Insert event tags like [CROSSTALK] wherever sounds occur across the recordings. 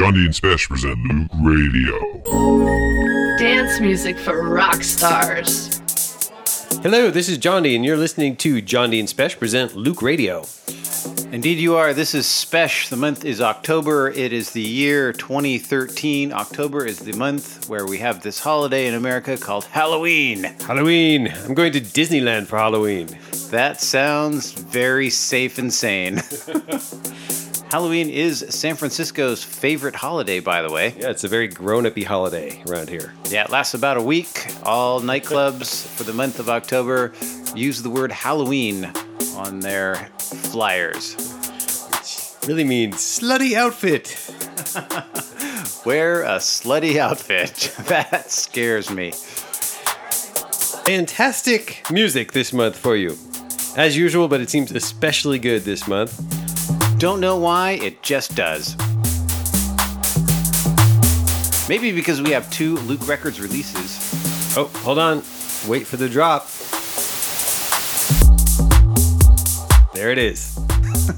Jondi and Spesh present Loöq Radio. Dance music for rock stars. Hello, this is Jondi, and you're listening to Jondi and Spesh present Loöq Radio. Indeed, you are. This is Spesh. The month is October. It is the year 2013. October is the month where we have this holiday in America called Halloween. Halloween. I'm going to Disneyland for Halloween. That sounds very safe and sane. [LAUGHS] Halloween is San Francisco's favorite holiday, by the way. Yeah, it's a very grown uppy holiday around here. Yeah, it lasts about a week. All nightclubs for the month of October use the word Halloween on their flyers. Which really means slutty outfit. [LAUGHS] Wear a slutty outfit. [LAUGHS] that scares me. Fantastic music this month for you. As usual, but it seems especially good this month. Don't know why, it just does. Maybe because we have two Loöq Records releases. Oh, hold on. Wait for the drop. There it is.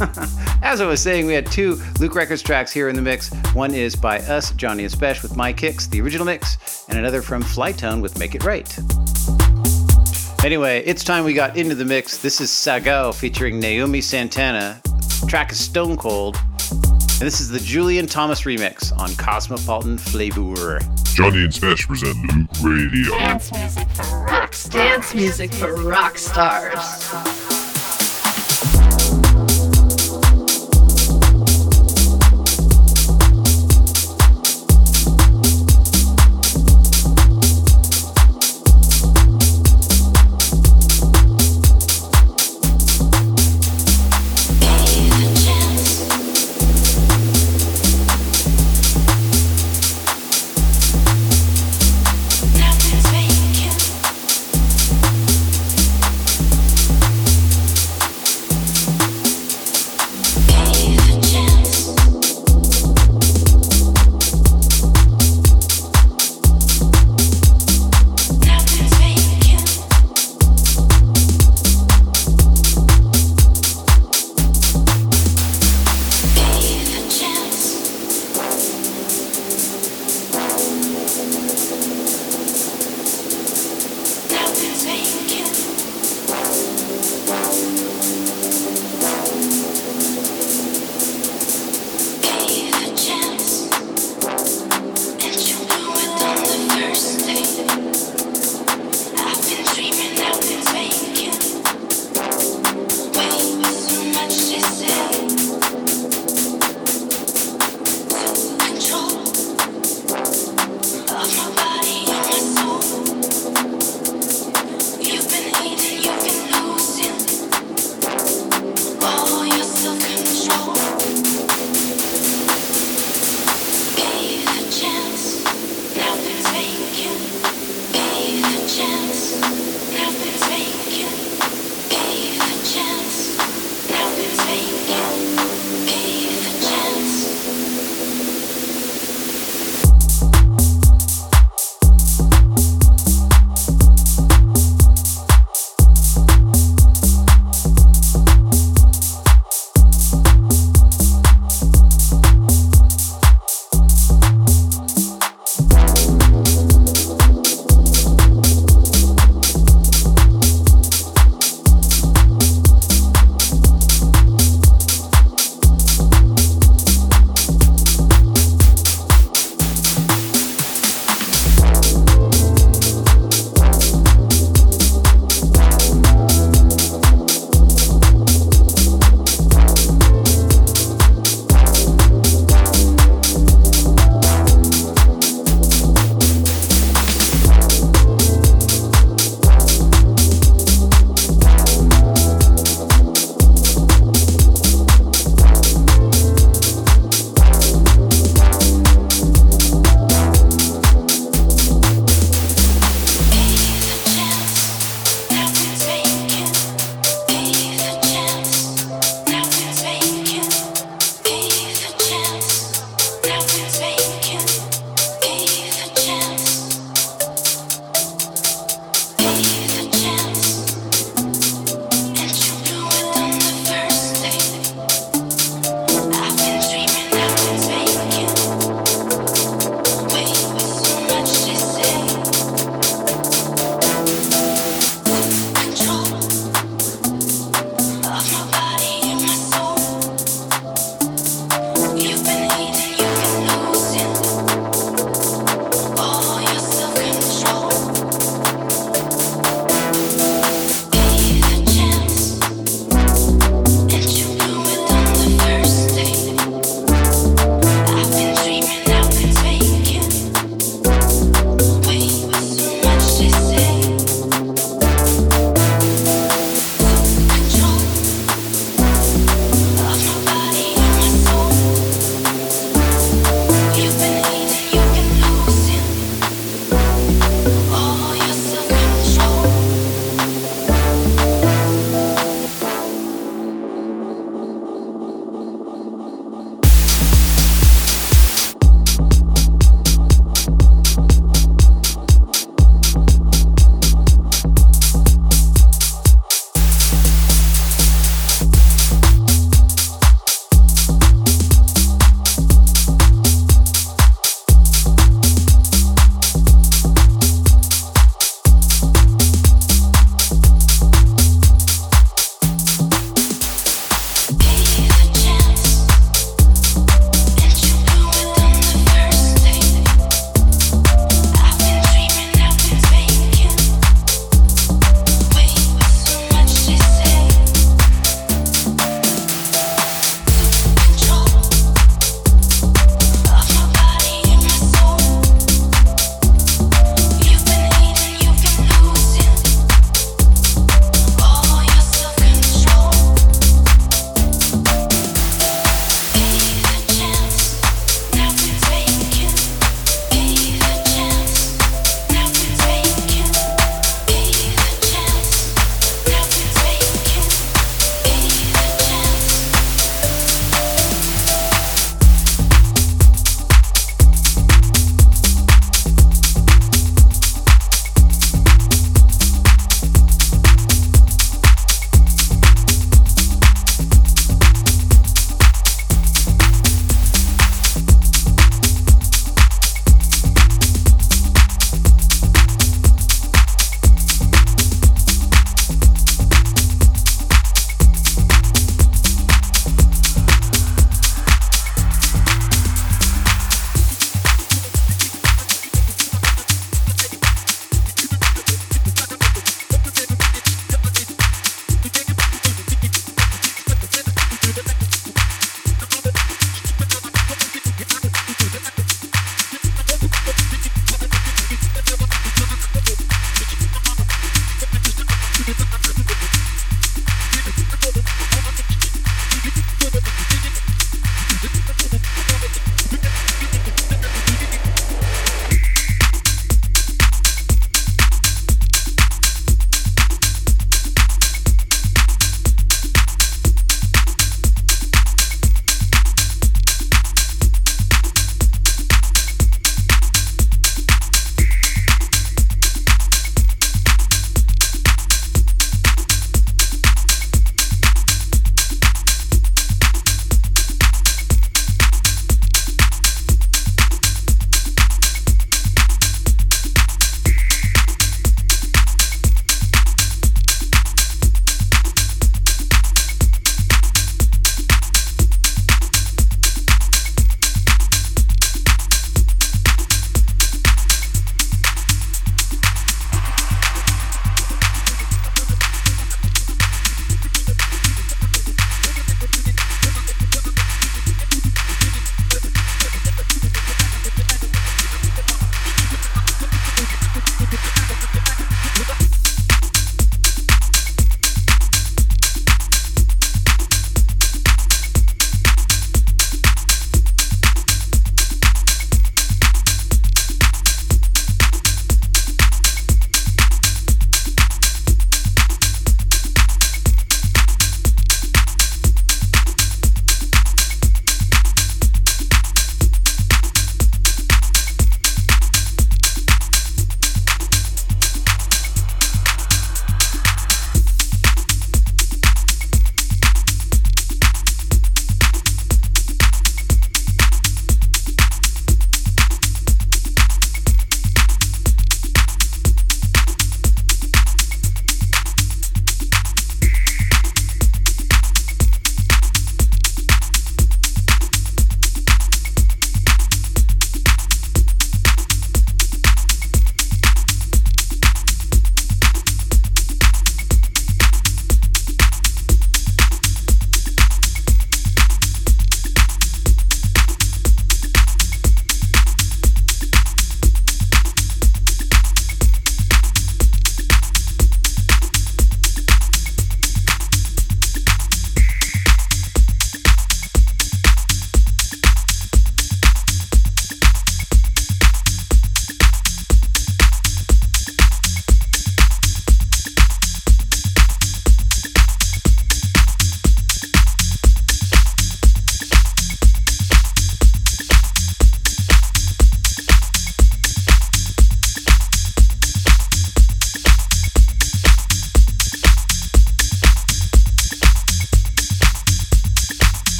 [LAUGHS] As I was saying, we had two Loöq Records tracks here in the mix. One is by us, Jondi and Spesh, with My Kicks, the original mix, and another from Flytone with Make It Right. Anyway, it's time we got into the mix. This is Sagao featuring Naomi Santana. The track is Stone Cold. And this is the Julian Thomas remix on Cosmopolitan Flavor. Jondi and Spesh present Loöq Radio. Dance music for rock stars. Dance music for rock stars.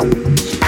dreams.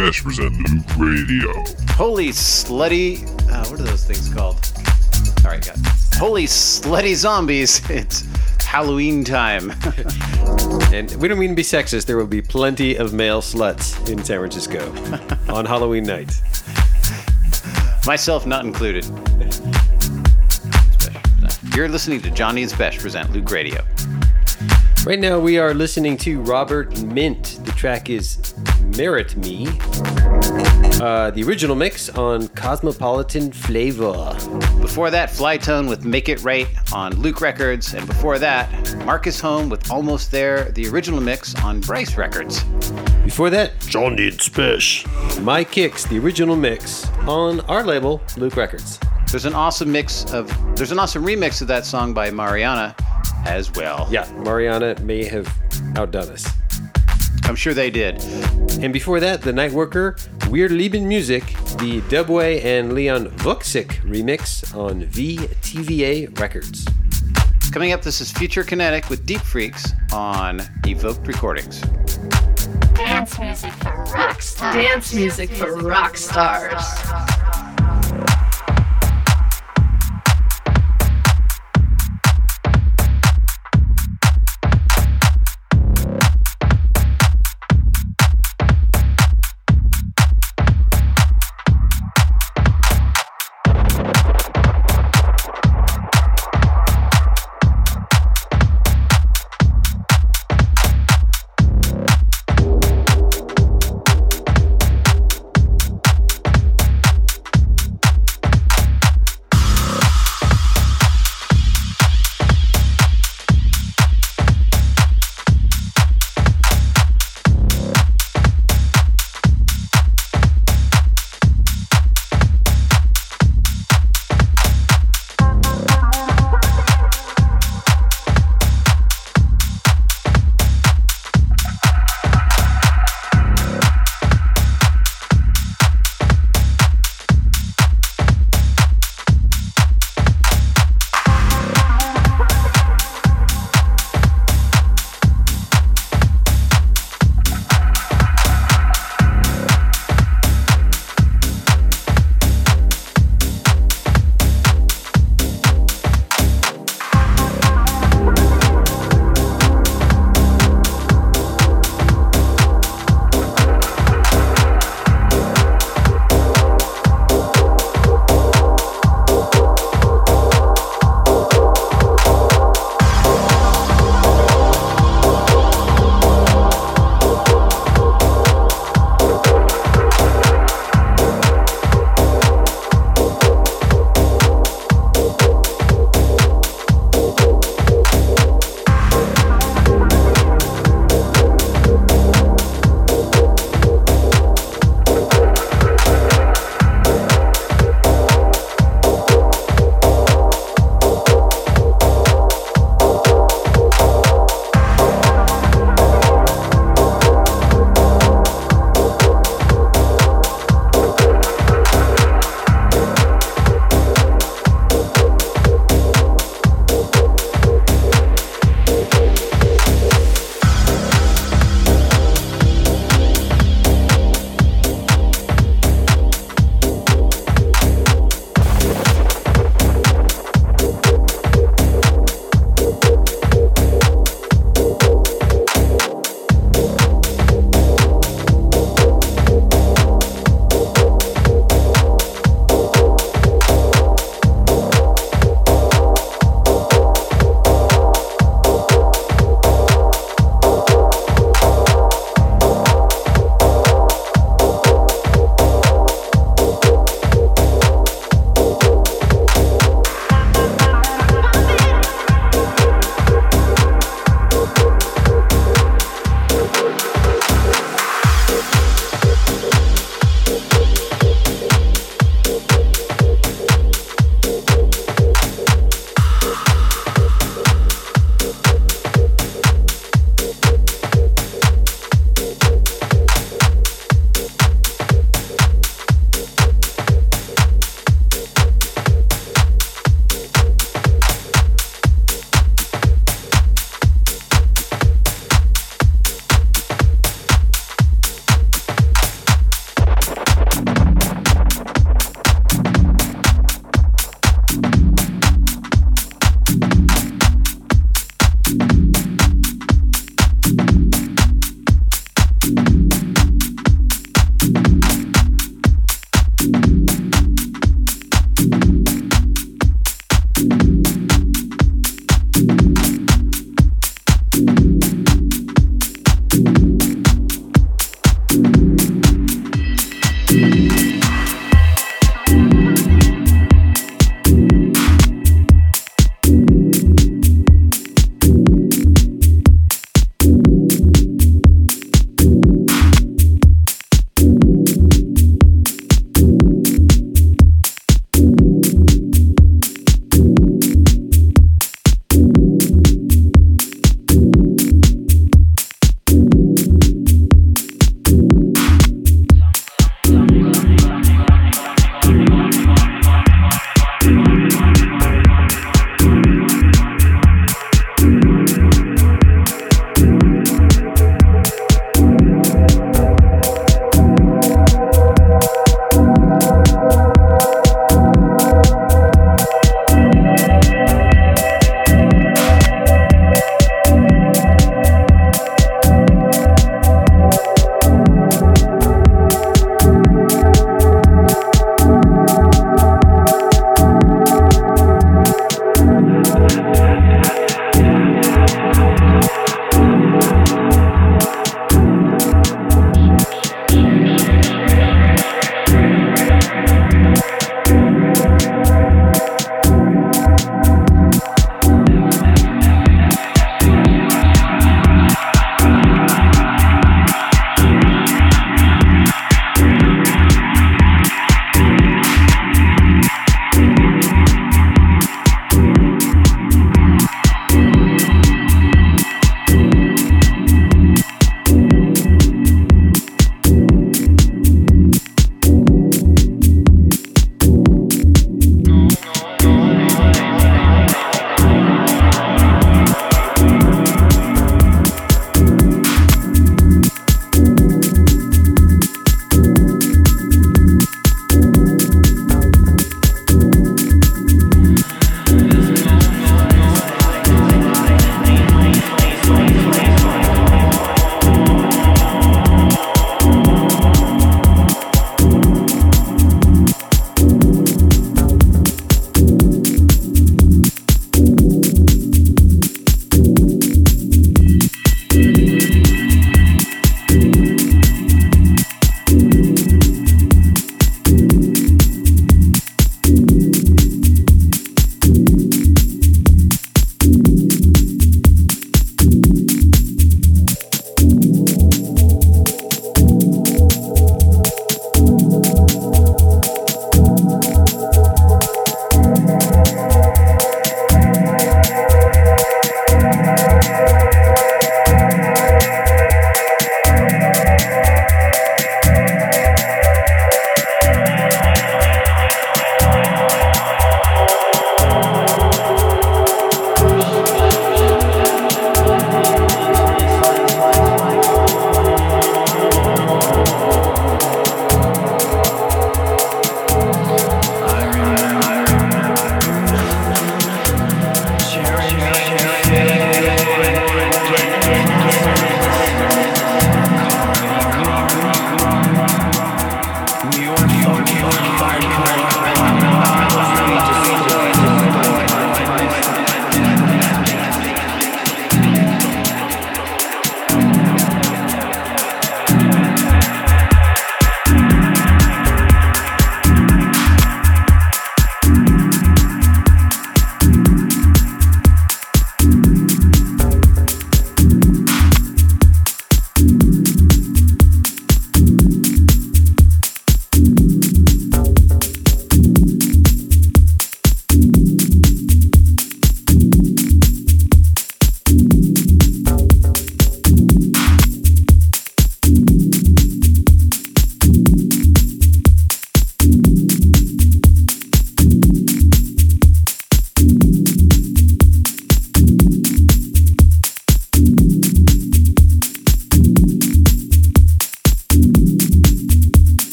Jondi and present Loöq Radio. Holy slutty. Uh, what are those things called? All right, got it. Holy slutty zombies. [LAUGHS] It's Halloween time. [LAUGHS] And we don't mean to be sexist. There will be plenty of male sluts in San Francisco [LAUGHS] on Halloween night. Myself not included. You're listening to Jondi's and Spesh present Loöq Radio. Right now, we are listening to Robert Mint. The track is Merit Me. Uh, the original mix on Cosmopolitan Flavor. Before that, Flytone with Make It Right on Loöq Records, and before that, Marcus Home with Almost There, the original mix on Bryce Records. Before that, Jondi and Spesh. My Kicks, the original mix on our label, Loöq Records. There's an awesome mix of there's an awesome remix of that song by Mariana as well. Yeah, Mariana may have outdone us. I'm sure they did. And before that, The Night Worker, Weird Lieben Music, the Dubway and Leon Vuxic remix on VTVA Records. Coming up, this is Future Kinetic with Deep Freaks on Evoked Recordings. Dance music for rock stars. Dance music for rock stars.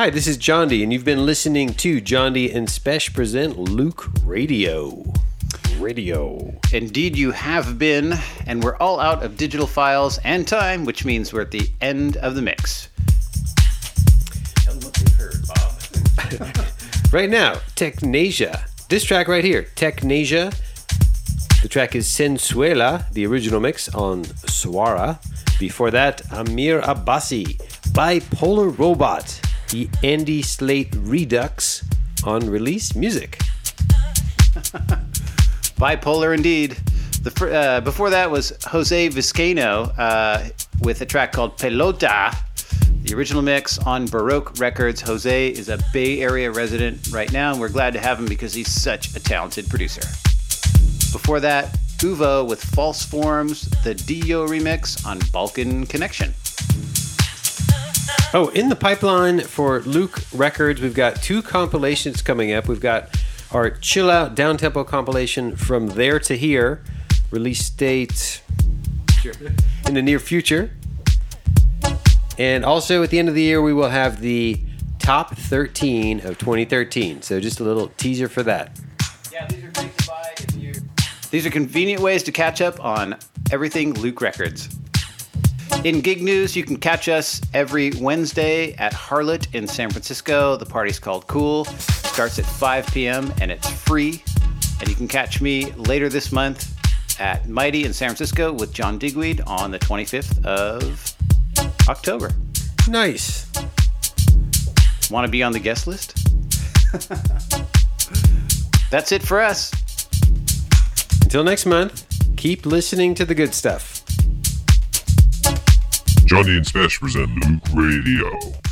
Hi, this is Jondi, and you've been listening to Jondi and Spesh present Loöq Radio. Radio. Indeed, you have been, and we're all out of digital files and time, which means we're at the end of the mix. Tell them what they've heard, Bob. Right now, Technasia. This track right here, Technasia. The track is Sensuela, the original mix on Swara. Before that, Amir Abbasi, Bipolar Robot, the Andy Slate Redux on Release Music. [LAUGHS] Bipolar indeed. The uh, before that was Jose Vizcaino uh, with a track called Pelota, the original mix on Baroque Records. Jose is a Bay Area resident right now, and we're glad to have him because he's such a talented producer. Before that, Uvo with False Forms, the Dio remix on Balkan Connection. Oh, in the pipeline for Loöq Records, we've got two compilations coming up. We've got our Chill Out Downtempo compilation from there to here, release date in the near future. And also at the end of the year, we will have the top 13 of 2013. So just a little teaser for that. Yeah, these are great to buy if you. These are convenient ways to catch up on everything Loöq Records. In gig news, you can catch us every Wednesday at Harlot in San Francisco. The party's called Cool. Starts at 5 p.m. and it's free. And you can catch me later this month at Mighty in San Francisco with John Digweed on the 25th of October. Nice. Want to be on the guest list? [LAUGHS] That's it for us. Until next month, keep listening to the good stuff. Jondi and Spesh present Loöq Radio.